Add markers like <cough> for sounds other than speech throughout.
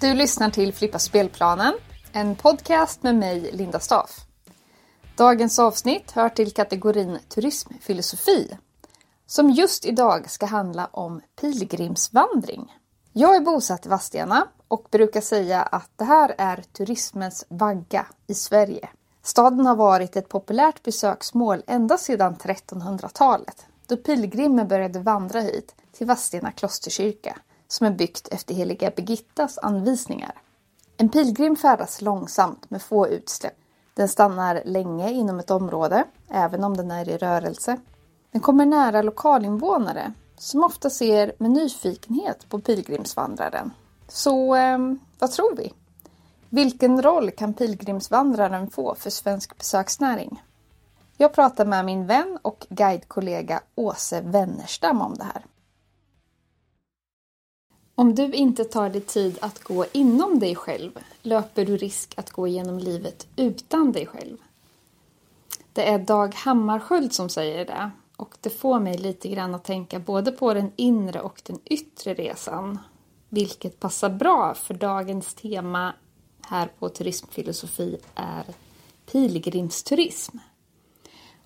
Du lyssnar till Flippa spelplanen, en podcast med mig, Linda Staff. Dagens avsnitt hör till kategorin turismfilosofi, som just idag ska handla om pilgrimsvandring. Jag är bosatt i Vadstena och brukar säga att det här är turismens vagga i Sverige. Staden har varit ett populärt besöksmål ända sedan 1300-talet då pilgrimer började vandra hit till Vadstena klosterkyrka som är byggt efter heliga Birgittas anvisningar. En pilgrim färdas långsamt med få utsläpp. Den stannar länge inom ett område, även om den är i rörelse. Den kommer nära lokalinvånare som ofta ser med nyfikenhet på pilgrimsvandraren. Så eh, vad tror vi? Vilken roll kan pilgrimsvandraren få för svensk besöksnäring? Jag pratar med min vän och guidekollega Åse Wennerstam om det här. Om du inte tar dig tid att gå inom dig själv löper du risk att gå igenom livet utan dig själv. Det är Dag Hammarskjöld som säger det och det får mig lite grann att tänka både på den inre och den yttre resan. Vilket passar bra för dagens tema här på Turismfilosofi är pilgrimsturism.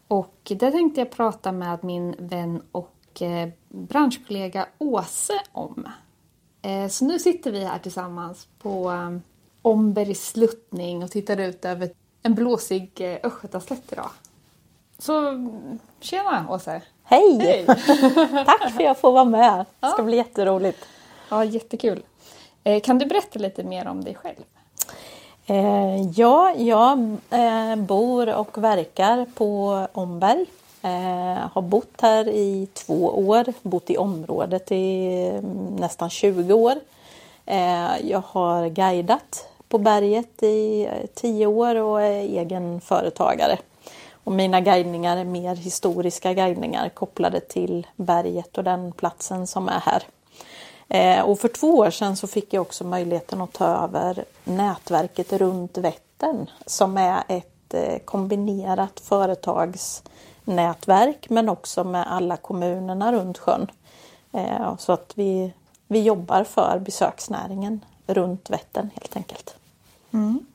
Och det tänkte jag prata med min vän och eh, branschkollega Åse om. Eh, så nu sitter vi här tillsammans på eh, Ombergs sluttning och tittar ut över en blåsig Östgötaslätt idag. Så tjena Åse! Hej! Hej. <laughs> Tack för att jag får vara med. Det ska ja. bli jätteroligt. Ja, jättekul. Kan du berätta lite mer om dig själv? Eh, ja, jag eh, bor och verkar på Omberg. Eh, har bott här i två år, bott i området i mm, nästan 20 år. Eh, jag har guidat på berget i eh, tio år och är egen företagare. Och mina guidningar är mer historiska guidningar kopplade till berget och den platsen som är här. Eh, och för två år sedan så fick jag också möjligheten att ta över nätverket runt Vättern som är ett eh, kombinerat företags företagsnätverk men också med alla kommunerna runt sjön. Eh, så att vi, vi jobbar för besöksnäringen runt Vättern helt enkelt. Mm.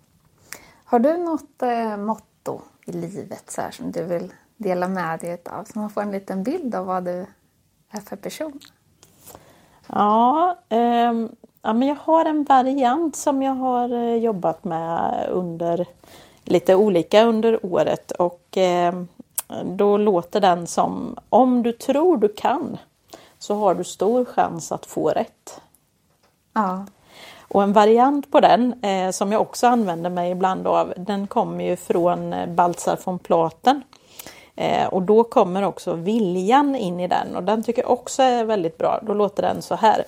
Har du något eh, motto i livet så här, som du vill dela med dig av så man får en liten bild av vad du är för person? Ja, eh, ja, men jag har en variant som jag har eh, jobbat med under lite olika under året och eh, då låter den som om du tror du kan så har du stor chans att få rätt. Ja. Och en variant på den eh, som jag också använder mig ibland av den kommer ju från eh, Baltzar von Platen. Eh, och då kommer också viljan in i den och den tycker jag också är väldigt bra. Då låter den så här.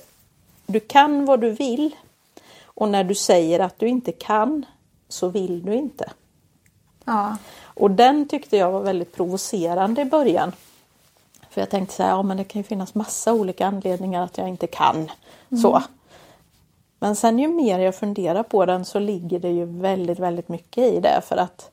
Du kan vad du vill och när du säger att du inte kan så vill du inte. Ja. Och den tyckte jag var väldigt provocerande i början. För jag tänkte så här, ja men det kan ju finnas massa olika anledningar att jag inte kan. Mm. Så. Men sen ju mer jag funderar på den så ligger det ju väldigt, väldigt mycket i det för att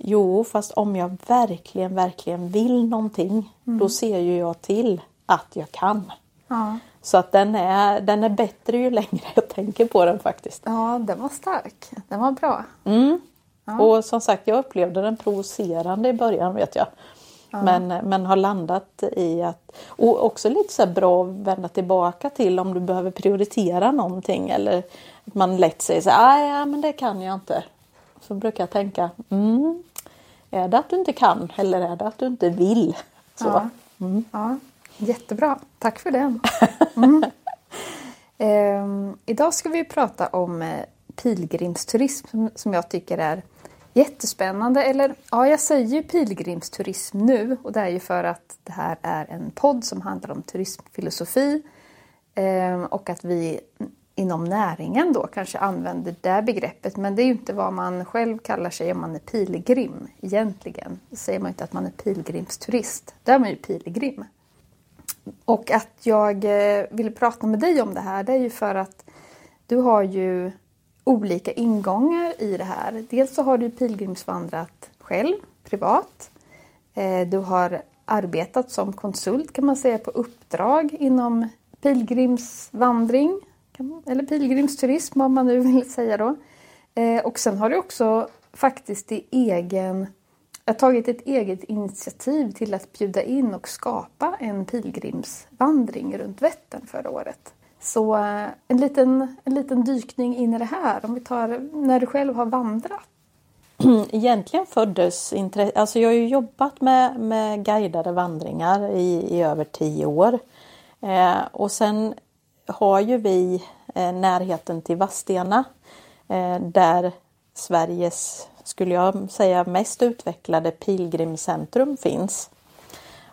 Jo, fast om jag verkligen, verkligen vill någonting, mm. då ser ju jag till att jag kan. Ja. Så att den är, den är bättre ju längre jag tänker på den faktiskt. Ja, den var stark. Den var bra. Mm. Ja. Och som sagt, jag upplevde den provocerande i början vet jag. Ja. Men, men har landat i att... Och också lite så bra att vända tillbaka till om du behöver prioritera någonting eller att man lätt säger så här, ja men det kan jag inte. Så brukar jag tänka, mm, är det att du inte kan eller är det att du inte vill? Så. Ja. Mm. ja. Jättebra, tack för den. Mm. <laughs> eh, idag ska vi prata om eh, pilgrimsturism som jag tycker är jättespännande. Eller ja, jag säger ju pilgrimsturism nu och det är ju för att det här är en podd som handlar om turismfilosofi eh, och att vi inom näringen då kanske använder det begreppet men det är ju inte vad man själv kallar sig om man är pilgrim egentligen. Då säger man inte att man är pilgrimsturist, då är man ju pilgrim. Och att jag eh, vill prata med dig om det här det är ju för att du har ju olika ingångar i det här. Dels så har du pilgrimsvandrat själv, privat. Eh, du har arbetat som konsult kan man säga på uppdrag inom pilgrimsvandring eller pilgrimsturism om man nu vill säga då. Eh, och sen har du också faktiskt i egen, tagit ett eget initiativ till att bjuda in och skapa en pilgrimsvandring runt Vättern förra året. Så eh, en liten, en liten dykning in i det här, om vi tar när du själv har vandrat. <clears throat> Egentligen föddes intresset... alltså jag har ju jobbat med, med guidade vandringar i, i över tio år. Eh, och sen har ju vi eh, närheten till Vadstena eh, där Sveriges, skulle jag säga, mest utvecklade pilgrimscentrum finns.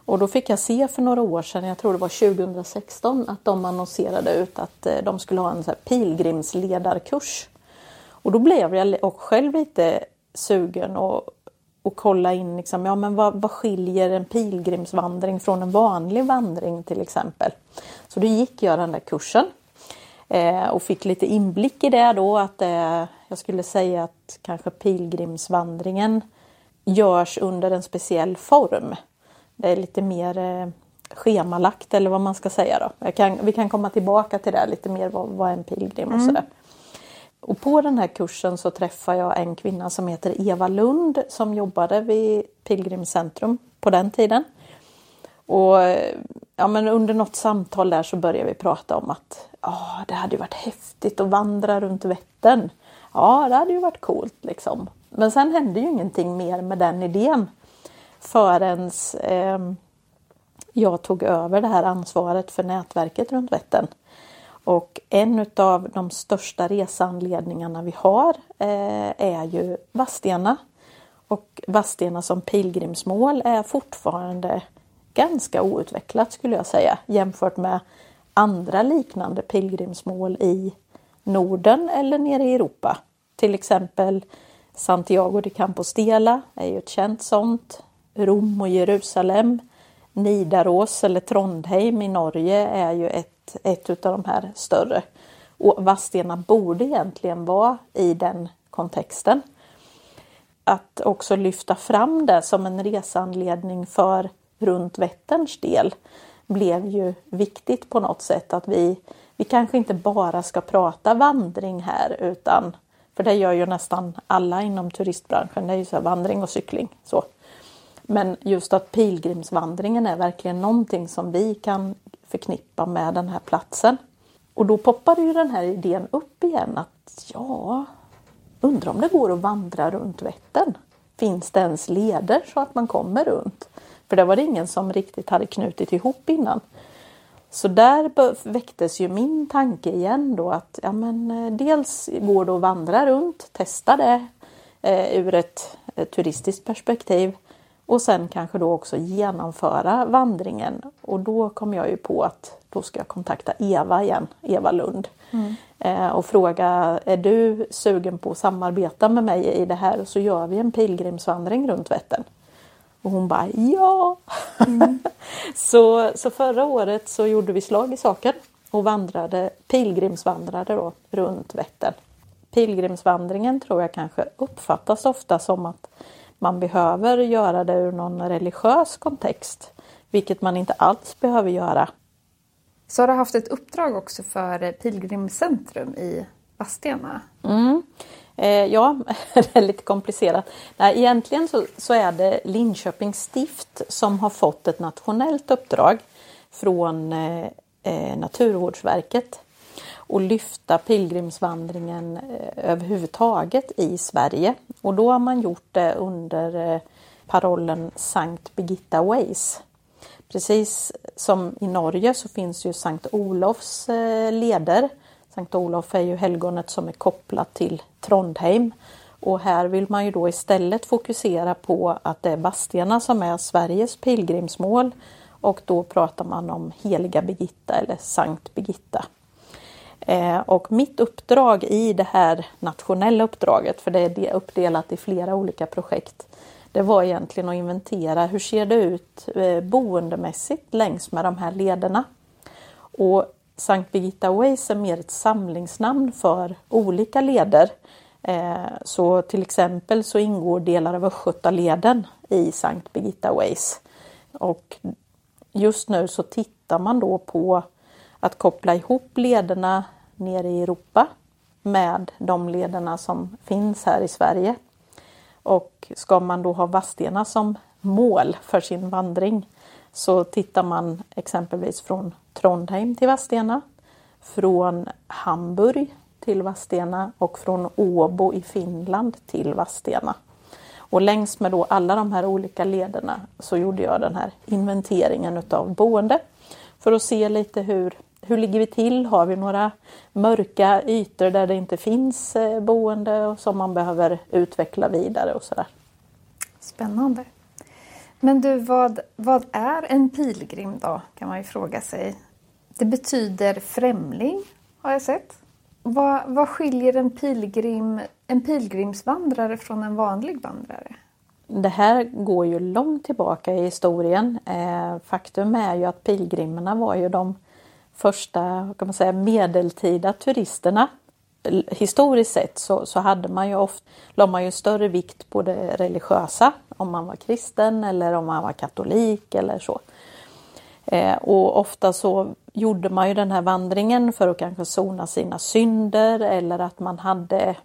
Och då fick jag se för några år sedan, jag tror det var 2016, att de annonserade ut att eh, de skulle ha en så här pilgrimsledarkurs. Och då blev jag och själv lite sugen och, och kolla in liksom, ja, men vad, vad skiljer en pilgrimsvandring från en vanlig vandring till exempel. Så då gick jag den där kursen eh, och fick lite inblick i det då att eh, jag skulle säga att kanske pilgrimsvandringen görs under en speciell form. Det är lite mer eh, schemalagt eller vad man ska säga då. Kan, vi kan komma tillbaka till det lite mer vad, vad en pilgrim och mm. sådär. Och på den här kursen så träffade jag en kvinna som heter Eva Lund som jobbade vid Pilgrimscentrum på den tiden. Och ja, men under något samtal där så började vi prata om att oh, det hade varit häftigt att vandra runt Vättern. Ja, det hade ju varit coolt liksom. Men sen hände ju ingenting mer med den idén förrän eh, jag tog över det här ansvaret för nätverket runt Vättern. Och en av de största resanledningarna vi har eh, är ju Vadstena. Och Vadstena som pilgrimsmål är fortfarande ganska outvecklat skulle jag säga jämfört med andra liknande pilgrimsmål i Norden eller nere i Europa. Till exempel Santiago de Compostela är ju ett känt sånt. Rom och Jerusalem. Nidaros eller Trondheim i Norge är ju ett, ett av de här större. Och Vadstena borde egentligen vara i den kontexten. Att också lyfta fram det som en resanledning för runt Vätterns del blev ju viktigt på något sätt att vi, vi kanske inte bara ska prata vandring här utan för det gör ju nästan alla inom turistbranschen, det är ju så vandring och cykling. Så. Men just att pilgrimsvandringen är verkligen någonting som vi kan förknippa med den här platsen. Och då poppade ju den här idén upp igen att ja, undrar om det går att vandra runt Vättern? Finns det ens leder så att man kommer runt? För det var det ingen som riktigt hade knutit ihop innan. Så där väcktes ju min tanke igen då att ja, men, eh, dels går det att vandra runt, testa det eh, ur ett, ett turistiskt perspektiv och sen kanske då också genomföra vandringen. Och då kom jag ju på att då ska jag kontakta Eva igen, Eva Lund. Mm. Eh, och fråga, är du sugen på att samarbeta med mig i det här? Och så gör vi en pilgrimsvandring runt Vättern. Och hon bara ja! Mm. <laughs> så, så förra året så gjorde vi slag i saken och vandrade, pilgrimsvandrade då, runt Vättern. Pilgrimsvandringen tror jag kanske uppfattas ofta som att man behöver göra det ur någon religiös kontext, vilket man inte alls behöver göra. Så har du haft ett uppdrag också för Pilgrimscentrum i Vadstena? Mm. Eh, ja, det är lite komplicerat. Nej, egentligen så, så är det Linköpings stift som har fått ett nationellt uppdrag från eh, eh Naturvårdsverket och lyfta pilgrimsvandringen eh, överhuvudtaget i Sverige. Och då har man gjort det under eh, parollen Sankt Birgitta Ways. Precis som i Norge så finns ju Sankt Olofs eh, leder Sankt Olof är ju helgonet som är kopplat till Trondheim. Och här vill man ju då istället fokusera på att det är Vadstena som är Sveriges pilgrimsmål och då pratar man om Heliga Birgitta eller Sankt Birgitta. Eh, och mitt uppdrag i det här nationella uppdraget, för det är uppdelat i flera olika projekt, det var egentligen att inventera hur ser det ut eh, boendemässigt längs med de här lederna. Och Sankt Birgitta Ways är mer ett samlingsnamn för olika leder. Eh, så till exempel så ingår delar av Östgötaleden i Sankt Birgitta Ways. Och just nu så tittar man då på att koppla ihop lederna nere i Europa med de lederna som finns här i Sverige. Och ska man då ha Vadstena som mål för sin vandring så tittar man exempelvis från Trondheim till Vadstena, från Hamburg till Vadstena och från Åbo i Finland till Vadstena. Och längs med då alla de här olika lederna så gjorde jag den här inventeringen utav boende för att se lite hur, hur ligger vi till? Har vi några mörka ytor där det inte finns eh, boende och som man behöver utveckla vidare och sådär. Spännande. Men du, vad, vad är en pilgrim då? Kan man ju fråga sig. Det betyder främling, har jag sett. Vad, vad skiljer en, pilgrim, en pilgrimsvandrare från en vanlig vandrare? Det här går ju långt tillbaka i historien. Eh, faktum är ju att pilgrimerna var ju de första kan man säga, medeltida turisterna. Historiskt sett så, så hade man ju ofta, la man ju större vikt på det religiösa, om man var kristen eller om man var katolik eller så. Eh, och ofta så gjorde man ju den här vandringen för att kanske sona sina synder eller att man hade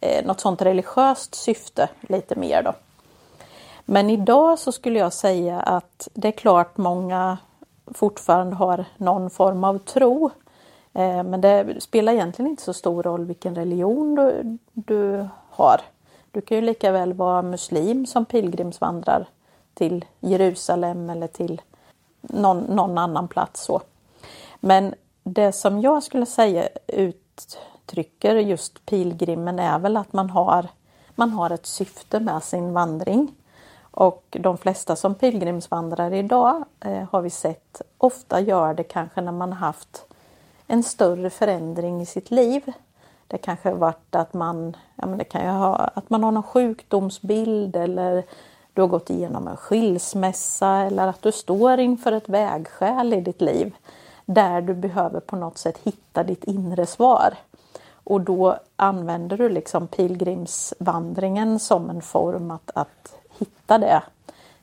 eh, något sånt religiöst syfte lite mer då. Men idag så skulle jag säga att det är klart många fortfarande har någon form av tro. Eh, men det spelar egentligen inte så stor roll vilken religion du, du har. Du kan ju lika väl vara muslim som pilgrimsvandrar till Jerusalem eller till någon, någon annan plats. Så. Men det som jag skulle säga uttrycker just pilgrimen är väl att man har, man har ett syfte med sin vandring. Och de flesta som pilgrimsvandrar idag eh, har vi sett ofta gör det kanske när man haft en större förändring i sitt liv. Det kanske har varit att man, ja men det kan ju ha, att man har någon sjukdomsbild eller du har gått igenom en skilsmässa eller att du står inför ett vägskäl i ditt liv där du behöver på något sätt hitta ditt inre svar. Och då använder du liksom pilgrimsvandringen som en form att, att hitta det.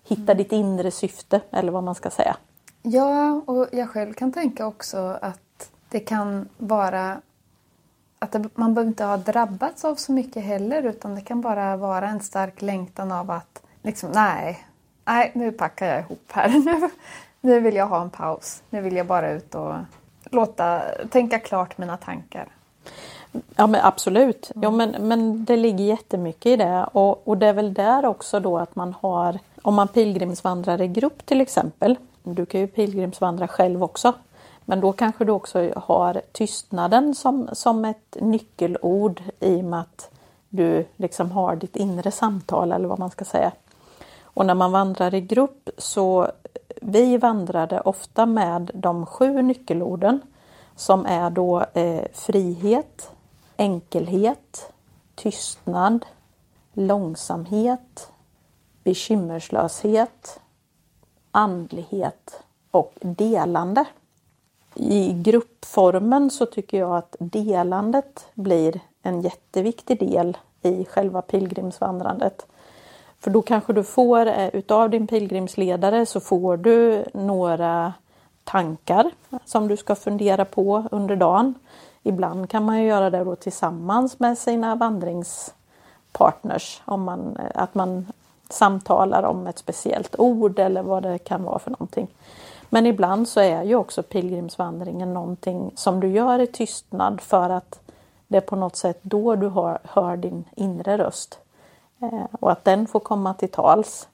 Hitta mm. ditt inre syfte eller vad man ska säga. Ja, och jag själv kan tänka också att det kan vara att det, man behöver inte ha drabbats av så mycket heller utan det kan bara vara en stark längtan av att liksom nej, nej nu packar jag ihop här. <laughs> Nu, nu vill jag ha en paus. Nu vill jag bara ut och låta tänka klart mina tankar. Ja men absolut. Ja, men, men det ligger jättemycket i det och, och det är väl där också då att man har, om man pilgrimsvandrar i grupp till exempel, du kan ju pilgrimsvandra själv också, men då kanske du också har tystnaden som, som ett nyckelord i och med att du liksom har ditt inre samtal eller vad man ska säga. Och när man vandrar i grupp så vi vandrade ofta med de sju nyckelorden som är då eh, frihet, enkelhet, tystnad, långsamhet, bekymmerslöshet, andlighet och delande. I gruppformen så tycker jag att delandet blir en jätteviktig del i själva pilgrimsvandrandet. För då kanske du får, eh, utav din pilgrimsledare så får du några tankar som du ska fundera på under dagen. Ibland kan man ju göra det då tillsammans med sina vandringspartners. Om man, eh, att man samtalar om ett speciellt ord eller vad det kan vara för någonting. Men ibland så är ju också pilgrimsvandringen någonting som du gör i tystnad för att det är på något sätt då du hör, hör din inre röst. Eh, och att den får komma till tals.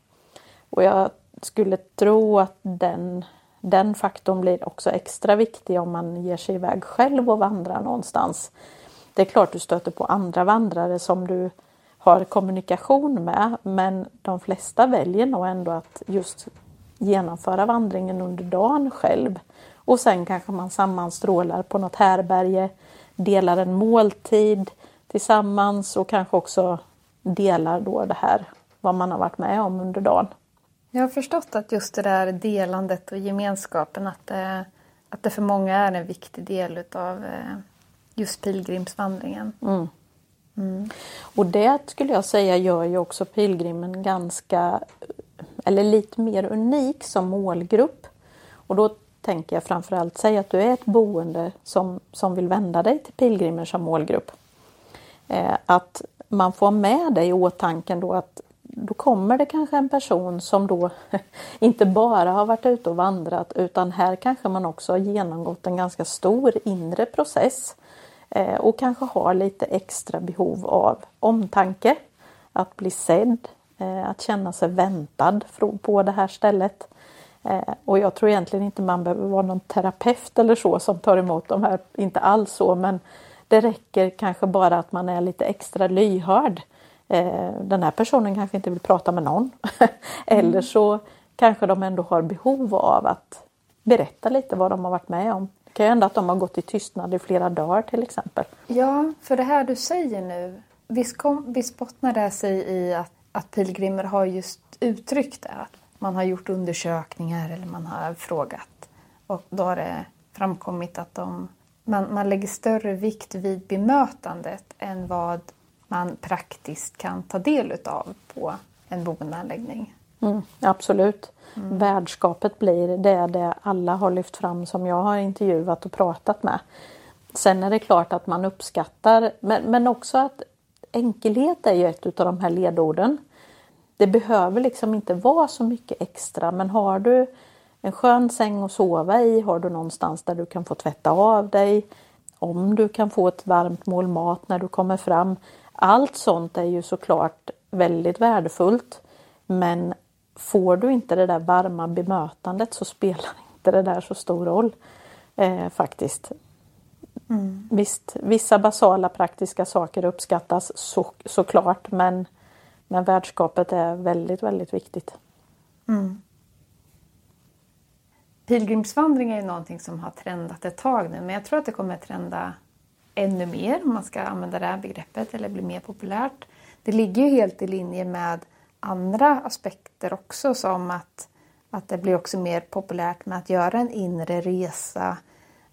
Och jag skulle tro att den, den faktorn blir också extra viktig om man ger sig iväg själv och vandrar någonstans. Det är klart du stöter på andra vandrare som du har kommunikation med men de flesta väljer nog ändå att just genomföra vandringen under dagen själv. Och sen kanske man sammanstrålar på något härberge, delar en måltid tillsammans och kanske också delar då det här, vad man har varit med om under dagen. Jag har förstått att just det där delandet och gemenskapen, att det, att det för många är en viktig del utav eh, just pilgrimsvandringen. Mm. Mm. Och det skulle jag säga gör ju också pilgrimen ganska, eller lite mer unik som målgrupp. Och då tänker jag framförallt. Säg att du är ett boende som, som vill vända dig till pilgrimer som målgrupp. Eh, att man får med dig i åtanke då att då kommer det kanske en person som då <laughs> inte bara har varit ute och vandrat utan här kanske man också har genomgått en ganska stor inre process eh, och kanske har lite extra behov av omtanke, att bli sedd, eh, att känna sig väntad på det här stället. Eh, och jag tror egentligen inte man behöver vara någon terapeut eller så som tar emot de här, inte alls så men det räcker kanske bara att man är lite extra lyhörd. Eh, den här personen kanske inte vill prata med någon. <laughs> Eller mm. så kanske de ändå har behov av att berätta lite vad de har varit med om. Det kan ju hända att de har gått i tystnad i flera dagar till exempel. Ja, för det här du säger nu, visst, kom, visst bottnar det sig i att, att pilgrimer har just uttryckt det? Att man har gjort undersökningar eller man har frågat och då har det framkommit att de man, man lägger större vikt vid bemötandet än vad man praktiskt kan ta del av på en boendeanläggning. Mm, absolut. Mm. Värdskapet blir det det alla har lyft fram som jag har intervjuat och pratat med. Sen är det klart att man uppskattar, men, men också att enkelhet är ju ett av de här ledorden. Det behöver liksom inte vara så mycket extra men har du en skön säng att sova i? Har du någonstans där du kan få tvätta av dig? Om du kan få ett varmt mål mat när du kommer fram. Allt sånt är ju såklart väldigt värdefullt. Men får du inte det där varma bemötandet så spelar <laughs> inte det där så stor roll eh, faktiskt. Mm. Visst, vissa basala praktiska saker uppskattas så, såklart men, men värdskapet är väldigt, väldigt viktigt. Mm. Pilgrimsvandring är ju någonting som har trendat ett tag nu men jag tror att det kommer trenda ännu mer om man ska använda det här begreppet eller bli mer populärt. Det ligger ju helt i linje med andra aspekter också som att, att det blir också mer populärt med att göra en inre resa.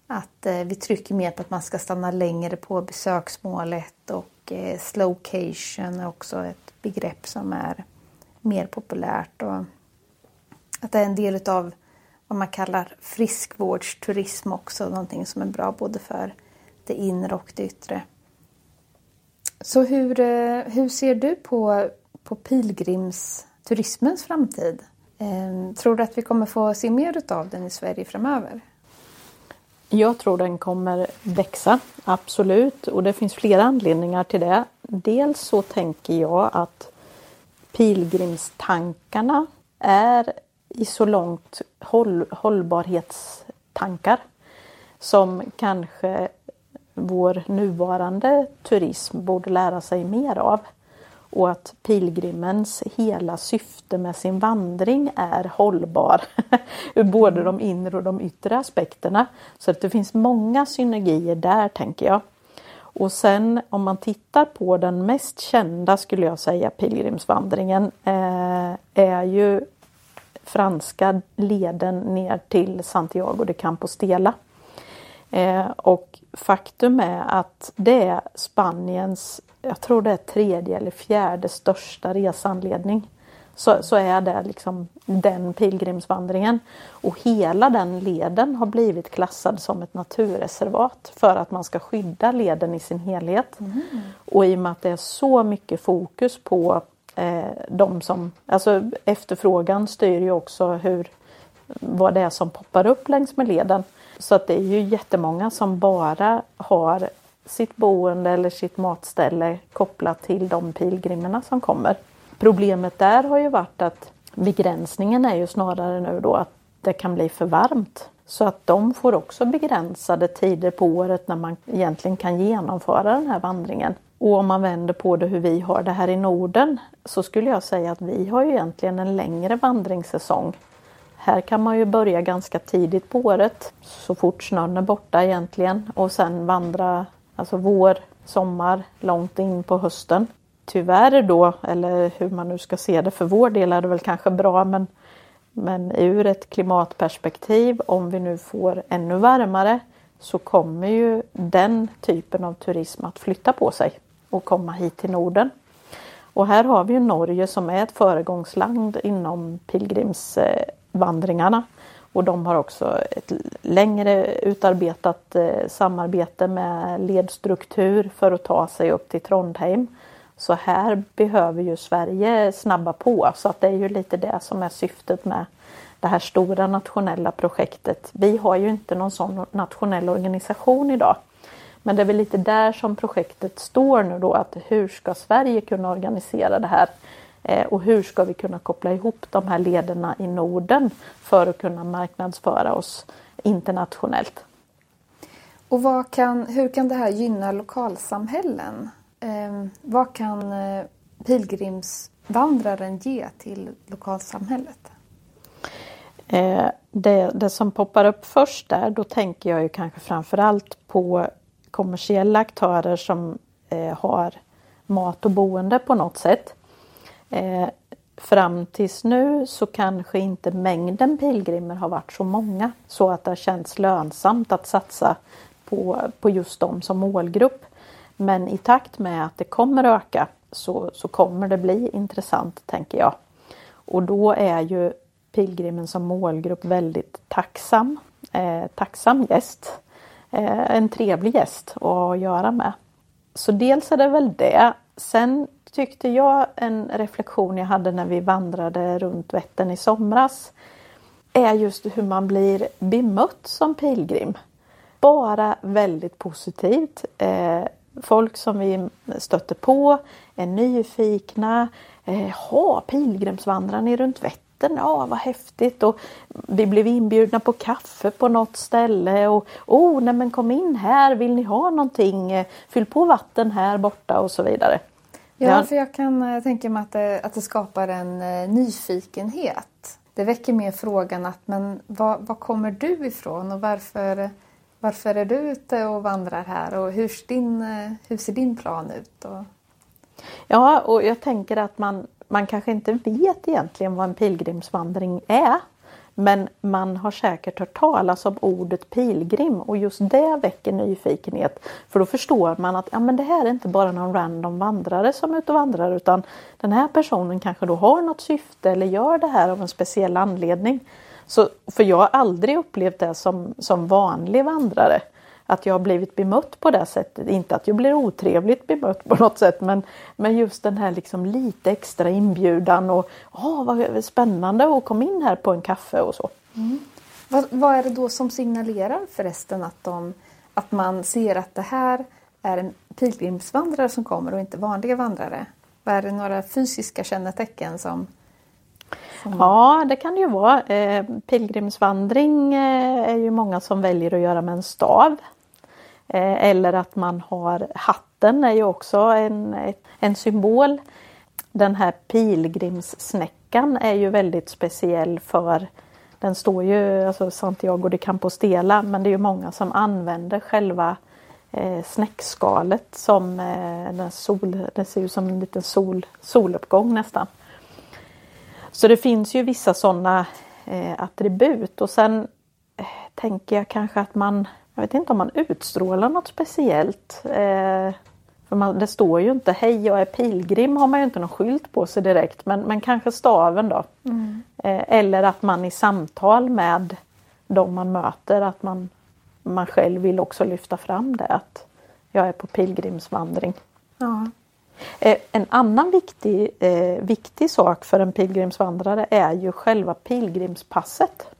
Att eh, vi trycker mer på att man ska stanna längre på besöksmålet och eh, slowcation är också ett begrepp som är mer populärt. Och att det är en del utav vad man kallar friskvårdsturism också, någonting som är bra både för det inre och det yttre. Så hur, eh, hur ser du på, på pilgrimsturismens framtid? Ehm, tror du att vi kommer få se mer av den i Sverige framöver? Jag tror den kommer växa, absolut. Och det finns flera anledningar till det. Dels så tänker jag att pilgrimstankarna är i så långt håll, hållbarhetstankar som kanske vår nuvarande turism borde lära sig mer av. Och att pilgrimens hela syfte med sin vandring är hållbar ur <laughs> både de inre och de yttre aspekterna. Så att det finns många synergier där tänker jag. Och sen om man tittar på den mest kända skulle jag säga pilgrimsvandringen eh, är ju franska leden ner till Santiago de Compostela. Eh, och faktum är att det är Spaniens, jag tror det är tredje eller fjärde största resanledning. Så, så är det liksom den pilgrimsvandringen. Och hela den leden har blivit klassad som ett naturreservat för att man ska skydda leden i sin helhet. Mm. Och i och med att det är så mycket fokus på eh, de som, alltså efterfrågan styr ju också hur, vad det är som poppar upp längs med leden. Så att det är ju jättemånga som bara har sitt boende eller sitt matställe kopplat till de pilgrimerna som kommer. Problemet där har ju varit att begränsningen är ju snarare nu då att det kan bli för varmt. Så att de får också begränsade tider på året när man egentligen kan genomföra den här vandringen. Och om man vänder på det hur vi har det här i Norden så skulle jag säga att vi har ju egentligen en längre vandringssäsong. Här kan man ju börja ganska tidigt på året, så fort snön är borta egentligen och sen vandra alltså vår, sommar, långt in på hösten. Tyvärr då, eller hur man nu ska se det, för vår del är det väl kanske bra men, men ur ett klimatperspektiv, om vi nu får ännu varmare så kommer ju den typen av turism att flytta på sig och komma hit till Norden. Och här har vi ju Norge som är ett föregångsland inom pilgrims eh, vandringarna Och de har också ett längre utarbetat eh, samarbete med ledstruktur för att ta sig upp till Trondheim. Så här behöver ju Sverige snabba på så att det är ju lite det som är syftet med det här stora nationella projektet. Vi har ju inte någon sån nationell organisation idag. Men det är väl lite där som projektet står nu då att hur ska Sverige kunna organisera det här och hur ska vi kunna koppla ihop de här lederna i Norden för att kunna marknadsföra oss internationellt. Och kan, hur kan det här gynna lokalsamhällen? Eh, vad kan eh, pilgrimsvandraren ge till lokalsamhället? Eh, det, det som poppar upp först där, då tänker jag ju kanske framförallt på kommersiella aktörer som eh, har mat och boende på något sätt. Eh, fram tills nu så kanske inte mängden pilgrimer har varit så många så att det har känts lönsamt att satsa på, på just dem som målgrupp. Men i takt med att det kommer öka så, så kommer det bli intressant tänker jag. Och då är ju pilgrimen som målgrupp väldigt tacksam. Eh, tacksam gäst. Eh, en trevlig gäst att göra med. Så dels är det väl det. Sen tyckte jag en reflektion jag hade när vi vandrade runt Vättern i somras är just hur man blir bemött som pilgrim. Bara väldigt positivt. Eh, folk som vi stöter på är nyfikna. Eh, ha, pilgrimsvandrar ni runt Vättern? Ja, vad häftigt! Och vi blev inbjudna på kaffe på något ställe och oh, nej men kom in här, vill ni ha någonting? Fyll på vatten här borta och så vidare. Ja, för jag kan eh, tänka mig att det, att det skapar en eh, nyfikenhet. Det väcker mer frågan att men var, var kommer du ifrån och varför, varför är du ute och vandrar här och hur ser din, eh, hur ser din plan ut? Och... Ja, och jag tänker att man, man kanske inte vet egentligen vad en pilgrimsvandring är. Men man har säkert hört talas om ordet pilgrim och just det väcker nyfikenhet. För då förstår man att ja, men det här är inte bara någon random vandrare som är ute och vandrar utan den här personen kanske då har något syfte eller gör det här av en speciell anledning. Så, för jag har aldrig upplevt det som, som vanlig vandrare att jag har blivit bemött på det sättet. Inte att jag blir otrevligt bemött på något sätt men, men just den här liksom lite extra inbjudan och åh vad spännande att komma in här på en kaffe och så. Mm. Vad, vad, är det då som signalerar förresten att, de, att man ser att det här är en pilgrimsvandrare som kommer och inte vanliga vandrare? Vad är det några fysiska kännetecken som Ja, det kan det ju vara. Eh, pilgrimsvandring eh, är ju många som väljer att göra med en stav. Eh, eller att man har hatten är ju också en, en symbol. Den här pilgrimssnäckan är ju väldigt speciell för den står ju, alltså Santiago de Compostela, men det är ju många som använder själva eh, snäckskalet som eh, den sol, det ser ut som en liten sol, soluppgång nästan. Så det finns ju vissa sådana eh, attribut och sen eh, tänker jag kanske att man jag vet inte om man utstrålar något speciellt. Eh, för man, det står ju inte Hej jag är pilgrim har man ju inte någon skylt på sig direkt men, men kanske staven då. Mm. Eh, eller att man i samtal med de man möter att man, man själv vill också lyfta fram det att jag är på pilgrimsvandring. Ja. Eh, en annan viktig, eh, viktig sak för en pilgrimsvandrare är ju själva pilgrimspasset.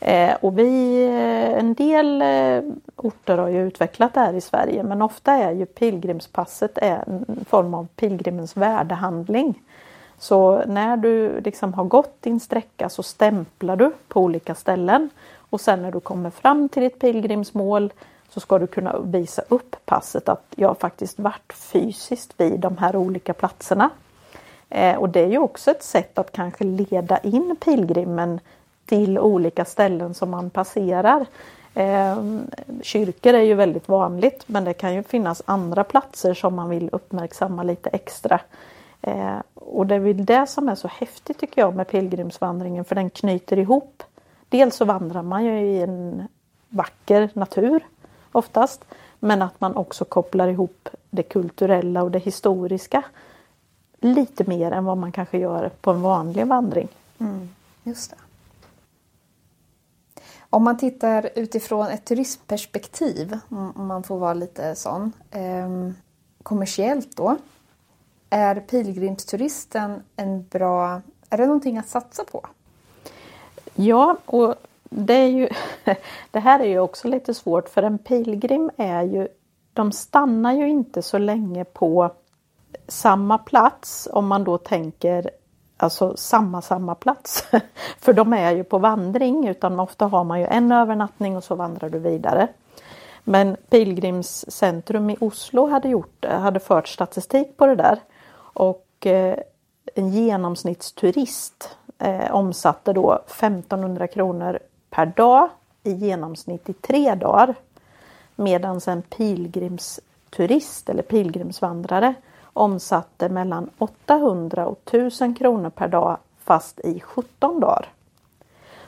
Eh, och vi, eh, en del eh, orter har ju utvecklat det här i Sverige men ofta är ju pilgrimspasset en form av pilgrimens värdehandling. Så när du liksom har gått din sträcka så stämplar du på olika ställen och sen när du kommer fram till ditt pilgrimsmål så ska du kunna visa upp passet att jag faktiskt varit fysiskt vid de här olika platserna. Eh, och det är ju också ett sätt att kanske leda in pilgrimen till olika ställen som man passerar. Eh, kyrkor är ju väldigt vanligt men det kan ju finnas andra platser som man vill uppmärksamma lite extra. Eh, och det är väl det som är så häftigt tycker jag med pilgrimsvandringen för den knyter ihop. Dels så vandrar man ju i en vacker natur oftast men att man också kopplar ihop det kulturella och det historiska lite mer än vad man kanske gör på en vanlig vandring. Mm, just det. Om man tittar utifrån ett turistperspektiv, om man får vara lite sån, eh, kommersiellt då. Är pilgrimsturisten en bra, är det någonting att satsa på? Ja, och det, är ju, <laughs> det här är ju också lite svårt för en pilgrim är ju, de stannar ju inte så länge på samma plats om man då tänker alltså samma, samma plats. <laughs> För de är ju på vandring utan ofta har man ju en övernattning och så vandrar du vidare. Men Pilgrimscentrum i Oslo hade, gjort, hade fört statistik på det där och eh, en genomsnittsturist eh, omsatte då 1500 kronor per dag i genomsnitt i tre dagar. Medan en pilgrimsturist eller pilgrimsvandrare omsatte mellan 800 och 1000 kronor per dag fast i 17 dagar.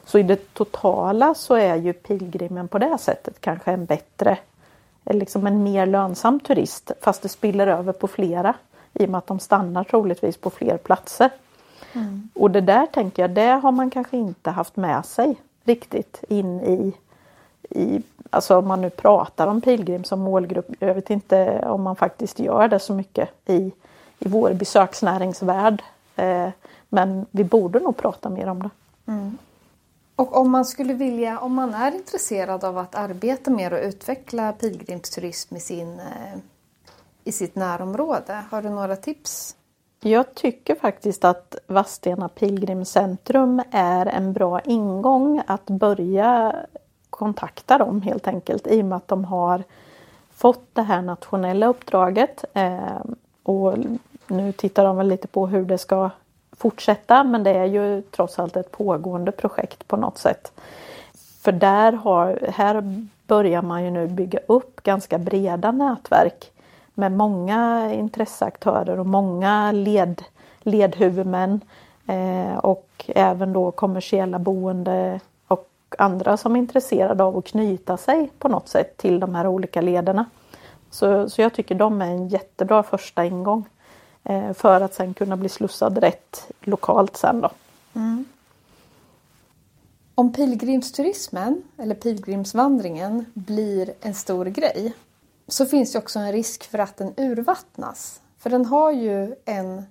Så i det totala så är ju pilgrimen på det sättet kanske en bättre, liksom en mer lönsam turist fast det spiller över på flera i och med att de stannar troligtvis på fler platser. Mm. Och det där tänker jag, det har man kanske inte haft med sig riktigt in i, i alltså om man nu pratar om pilgrim som målgrupp. Jag vet inte om man faktiskt gör det så mycket i, i vår besöksnäringsvärld. Eh, men vi borde nog prata mer om det. Mm. Och om man skulle vilja, om man är intresserad av att arbeta mer och utveckla pilgrimsturism i, sin, eh, i sitt närområde, har du några tips? Jag tycker faktiskt att Vadstena pilgrimscentrum är en bra ingång att börja kontakta dem helt enkelt i och med att de har fått det här nationella uppdraget. Eh, och nu tittar de väl lite på hur det ska fortsätta men det är ju trots allt ett pågående projekt på något sätt. För där har, här börjar man ju nu bygga upp ganska breda nätverk med många intresseaktörer och många led, ledhuvudmän eh, och även då kommersiella boende andra som är intresserade av att knyta sig på något sätt till de här olika lederna. Så, så jag tycker de är en jättebra första ingång eh, för att sen kunna bli slussad rätt lokalt sen då. Mm. Om pilgrimsturismen eller pilgrimsvandringen blir en stor grej så finns det också en risk för att den urvattnas. För den har ju en,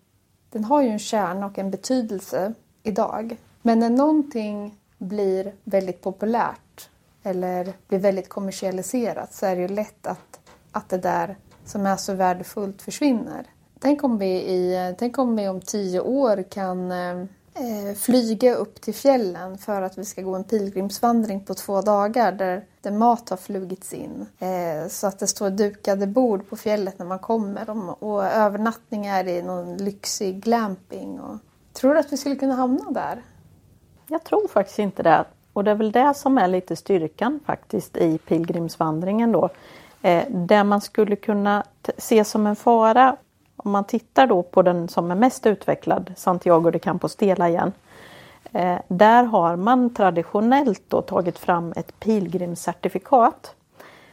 den har ju en kärna och en betydelse idag. Men när någonting blir väldigt populärt eller blir väldigt kommersialiserat så är det ju lätt att, att det där som är så värdefullt försvinner. Tänk om vi, i, tänk om vi om tio år kan eh, flyga upp till fjällen för att vi ska gå en pilgrimsvandring på två dagar där, där mat har flugits in. Eh, så att det står dukade bord på fjället när man kommer och, och övernattningar i någon lyxig glamping. Och, tror du att vi skulle kunna hamna där? Jag tror faktiskt inte det. Och det är väl det som är lite styrkan faktiskt i pilgrimsvandringen då. Eh, det man skulle kunna se som en fara om man tittar då på den som är mest utvecklad, Santiago de Compostela igen. Eh, där har man traditionellt då tagit fram ett pilgrimscertifikat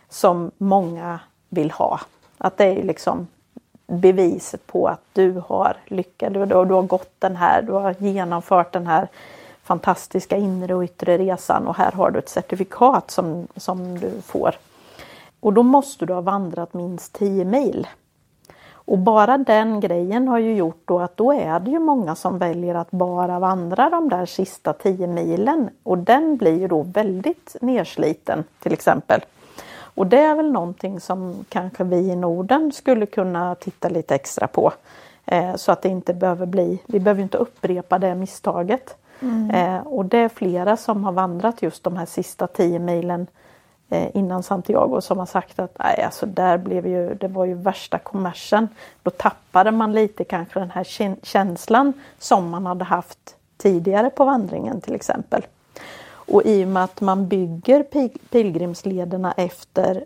som många vill ha. Att det är liksom beviset på att du har lyckats, du, du har gått den här, du har genomfört den här fantastiska inre och yttre resan och här har du ett certifikat som, som du får. Och då måste du ha vandrat minst 10 mil. Och bara den grejen har ju gjort då att då är det ju många som väljer att bara vandra de där sista 10 milen och den blir ju då väldigt nersliten till exempel. Och det är väl någonting som kanske vi i Norden skulle kunna titta lite extra på. Eh, så att det inte behöver bli, vi behöver inte upprepa det misstaget. Mm. Eh, och det är flera som har vandrat just de här sista tio milen Eh, innan Santiago som har sagt att nej, alltså där blev ju, det var ju värsta kommersen. Då tappade man lite kanske den här känslan som man hade haft tidigare på vandringen till exempel. Och i och med att man bygger pilgrimslederna efter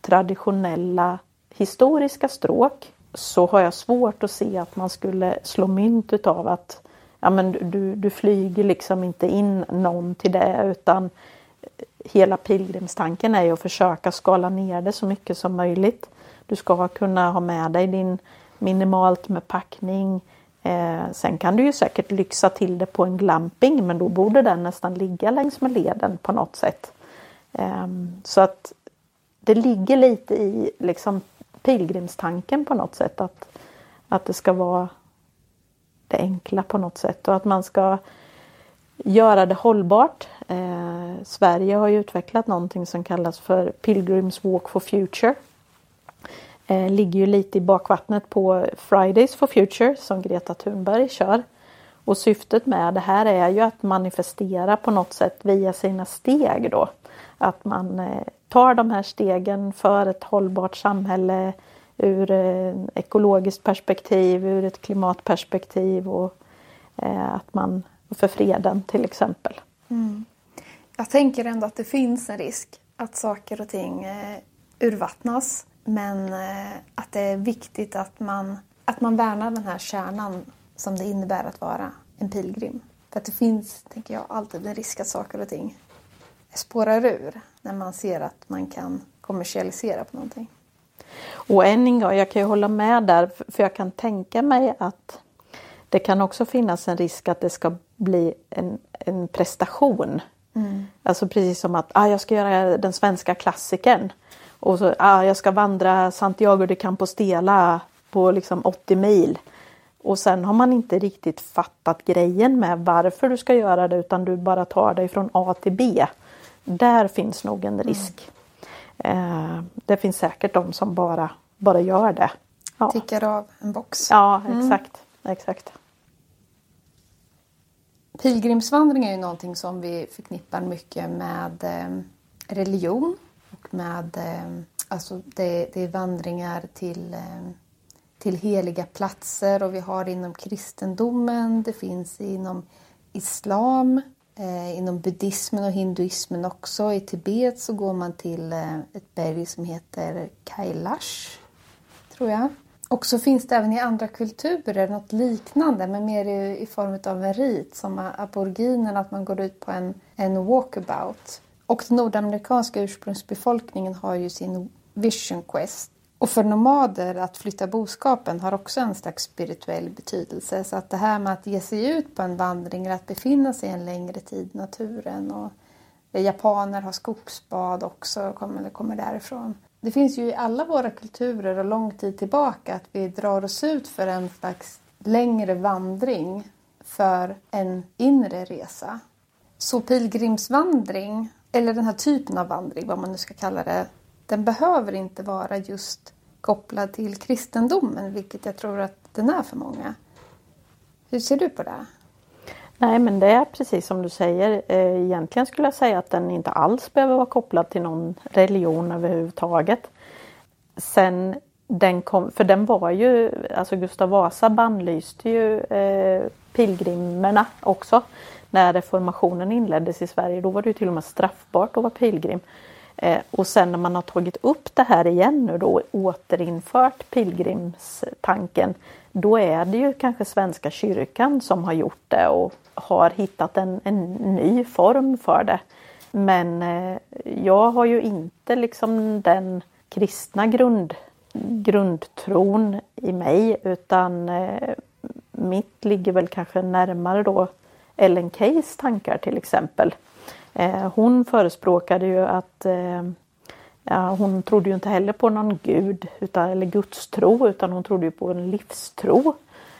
traditionella historiska stråk så har jag svårt att se att man skulle slå mynt utav att ja, men du, du flyger liksom inte in någon till det utan hela pilgrimstanken är ju att försöka skala ner det så mycket som möjligt. Du ska kunna ha med dig din minimalt med packning. Eh, sen kan du ju säkert lyxa till det på en glamping men då borde den nästan ligga längs med leden på något sätt. Eh, så att det ligger lite i liksom pilgrimstanken på något sätt att, att det ska vara det enkla på något sätt och att man ska göra det hållbart. Eh, Sverige har ju utvecklat någonting som kallas för Pilgrims Walk for Future. Eh, ligger ju lite i bakvattnet på Fridays for Future som Greta Thunberg kör. Och syftet med det här är ju att manifestera på något sätt via sina steg då. Att man eh, tar de här stegen för ett hållbart samhälle ur ett ekologiskt perspektiv, ur ett klimatperspektiv och eh, att man för freden till exempel. Mm. Jag tänker ändå att det finns en risk att saker och ting eh, urvattnas men eh, att det är viktigt att man, att man värnar den här kärnan som det innebär att vara en pilgrim. För att det finns, tänker jag, alltid en risk att saker och ting spårar ur när man ser att man kan kommersialisera på någonting. Och än en gång, jag kan ju hålla med där för jag kan tänka mig att det kan också finnas en risk att det ska bli en, en prestation. Mm. Alltså precis som att ah, jag ska göra den svenska klassikern. Och så, ah, jag ska vandra Santiago de Compostela på liksom 80 mil. Och sen har man inte riktigt fattat grejen med varför du ska göra det utan du bara tar dig från A till B. Där finns nog en risk. Mm. Eh, det finns säkert de som bara, bara gör det. Ja. Tickar av en box. Ja, mm. exakt. Mm. exakt. Pilgrimsvandring är ju någonting som vi förknippar mycket med eh, religion och med eh, alltså det, det är vandringar till, eh, till heliga platser och vi har det inom kristendomen, det finns inom islam, Eh, inom buddhismen och hinduismen också. I Tibet så går man till eh, ett berg som heter Kailash, tror jag. Och så finns det även i andra kulturer något liknande men mer i, i form av en rit som aboriginerna, att man går ut på en, en walkabout. Och den nordamerikanska ursprungsbefolkningen har ju sin vision quest. Och för nomader att flytta boskapen har också en slags spirituell betydelse. Så att det här med att ge sig ut på en vandring eller att befinna sig en längre tid i naturen. Och japaner har skogsbad också, kommer, kommer därifrån. Det finns ju i alla våra kulturer och lång tid tillbaka att vi drar oss ut för en slags längre vandring för en inre resa. Så pilgrimsvandring, eller den här typen av vandring, vad man nu ska kalla det, den behöver inte vara just kopplad till kristendomen, vilket jag tror att den är för många. Hur ser du på det? Nej men det är precis som du säger. Eh, egentligen skulle jag säga att den inte alls behöver vara kopplad till någon religion överhuvudtaget. Sen den kom, för den var ju, alltså Gustav Vasa bannlyste ju eh, pilgrimerna också. När reformationen inleddes i Sverige då var det ju till och med straffbart att vara pilgrim. Eh, och sen när man har tagit upp det här igen nu då och återinfört pilgrimstanken då är det ju kanske Svenska kyrkan som har gjort det och har hittat en, en ny form för det. Men eh, jag har ju inte liksom den kristna grund, grundtron i mig utan eh, mitt ligger väl kanske närmare då Ellen Keys tankar till exempel. Eh, hon förespråkade ju att eh, Ja, hon trodde ju inte heller på någon gud utan, eller gudstro utan hon trodde ju på en livstro.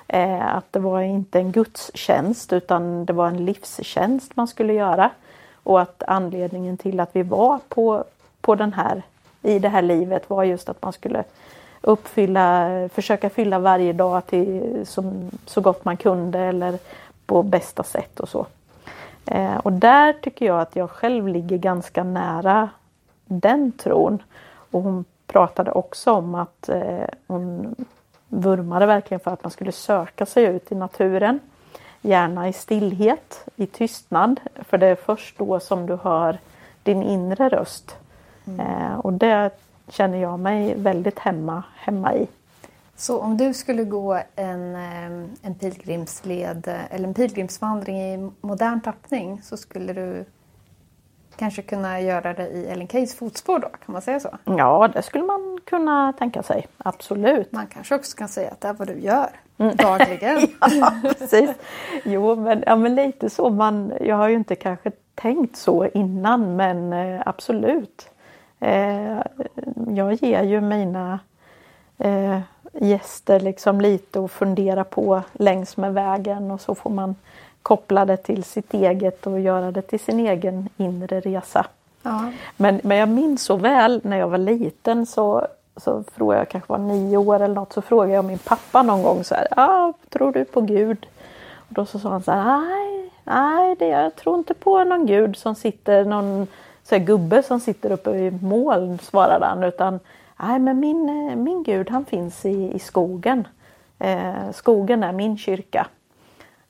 Eh, att det var inte en gudstjänst utan det var en livstjänst man skulle göra. Och att anledningen till att vi var på, på den här, i det här livet var just att man skulle uppfylla, försöka fylla varje dag till som, så gott man kunde eller på bästa sätt och så. Eh, och där tycker jag att jag själv ligger ganska nära den tron. Och hon pratade också om att eh, hon vurmade verkligen för att man skulle söka sig ut i naturen. Gärna i stillhet, i tystnad. För det är först då som du hör din inre röst. Mm. Eh, och det känner jag mig väldigt hemma, hemma i. Så om du skulle gå en, eh, en pilgrimsled eller en pilgrimsvandring i modern tappning så skulle du kanske kunna göra det i Ellen Keys fotspår då, kan man säga så? Ja, det skulle man kunna tänka sig. Absolut. Man kanske också kan säga att det är vad du gör mm. <laughs> dagligen. ja, precis. Jo, men, ja, men lite så. Man, jag har ju inte kanske tänkt så innan, men eh, absolut. Eh, jag ger ju mina eh, gäster liksom lite att fundera på längs med vägen och så får man koppla det till sitt eget och göra det till sin egen inre resa. Ja. Men, men jag minns så väl när jag var liten så, så frågade jag, kanske var nio år eller något, så frågade jag min pappa någon gång så här, ah, tror du på Gud? Och då så sa han så här, nej, nej det, jag tror inte på någon Gud som sitter, någon så här, gubbe som sitter uppe i moln, svarade han, utan nej men min, min Gud han finns i, i skogen. Eh, skogen är min kyrka.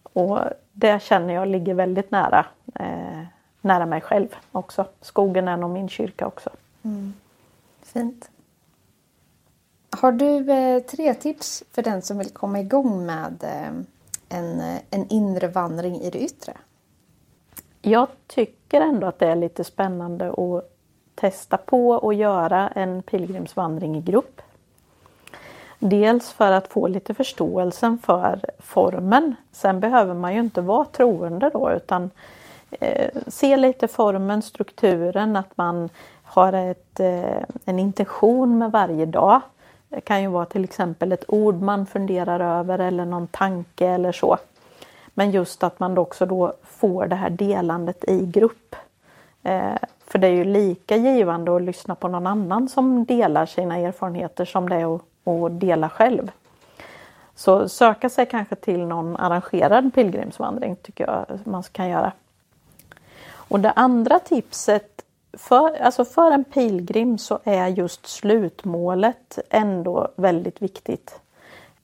Och det känner jag ligger väldigt nära, eh, nära mig själv också. Skogen är nog min kyrka också. Mm. Fint. Har du eh, tre tips för den som vill komma igång med eh, en, eh, en inre vandring i det yttre? Jag tycker ändå att det är lite spännande att testa på och göra en pilgrimsvandring i grupp. Dels för att få lite förståelsen för formen. Sen behöver man ju inte vara troende då utan eh, se lite formen, strukturen, att man har ett, eh, en intention med varje dag. Det kan ju vara till exempel ett ord man funderar över eller någon tanke eller så. Men just att man också då får det här delandet i grupp. Eh, för det är ju lika givande att lyssna på någon annan som delar sina erfarenheter som det är att dela själv. Så söka sig kanske till någon arrangerad pilgrimsvandring tycker jag man kan göra. Och det andra tipset för, alltså för en pilgrim så är just slutmålet ändå väldigt viktigt.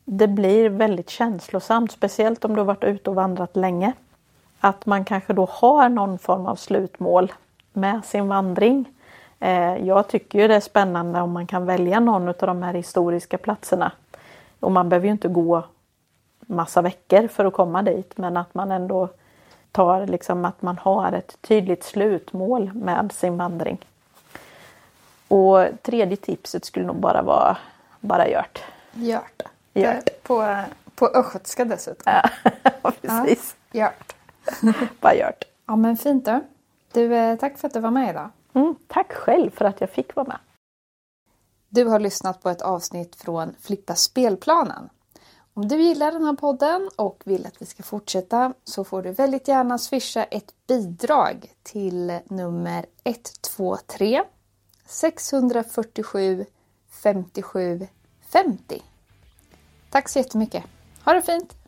Det blir väldigt känslosamt, speciellt om du har varit ute och vandrat länge. Att man kanske då har någon form av slutmål med sin vandring. Eh, jag tycker ju det är spännande om man kan välja någon av de här historiska platserna. Och man behöver ju inte gå massa veckor för att komma dit men att man ändå tar liksom att man har ett tydligt slutmål med sin vandring. Och tredje tipset skulle nog bara vara bara gjort. Gjort. Gjort. På, på östgötska dessutom. Ja, <laughs> precis. Ja, gjort. bara gjort. Ja men fint då. Du, eh, tack för att du var med idag. Mm, tack själv för att jag fick vara med. Du har lyssnat på ett avsnitt från Flippa spelplanen. Om du gillar den här podden och vill att vi ska fortsätta så får du väldigt gärna swisha ett bidrag till nummer 123 647 57 50. Tack så jättemycket. Ha det fint!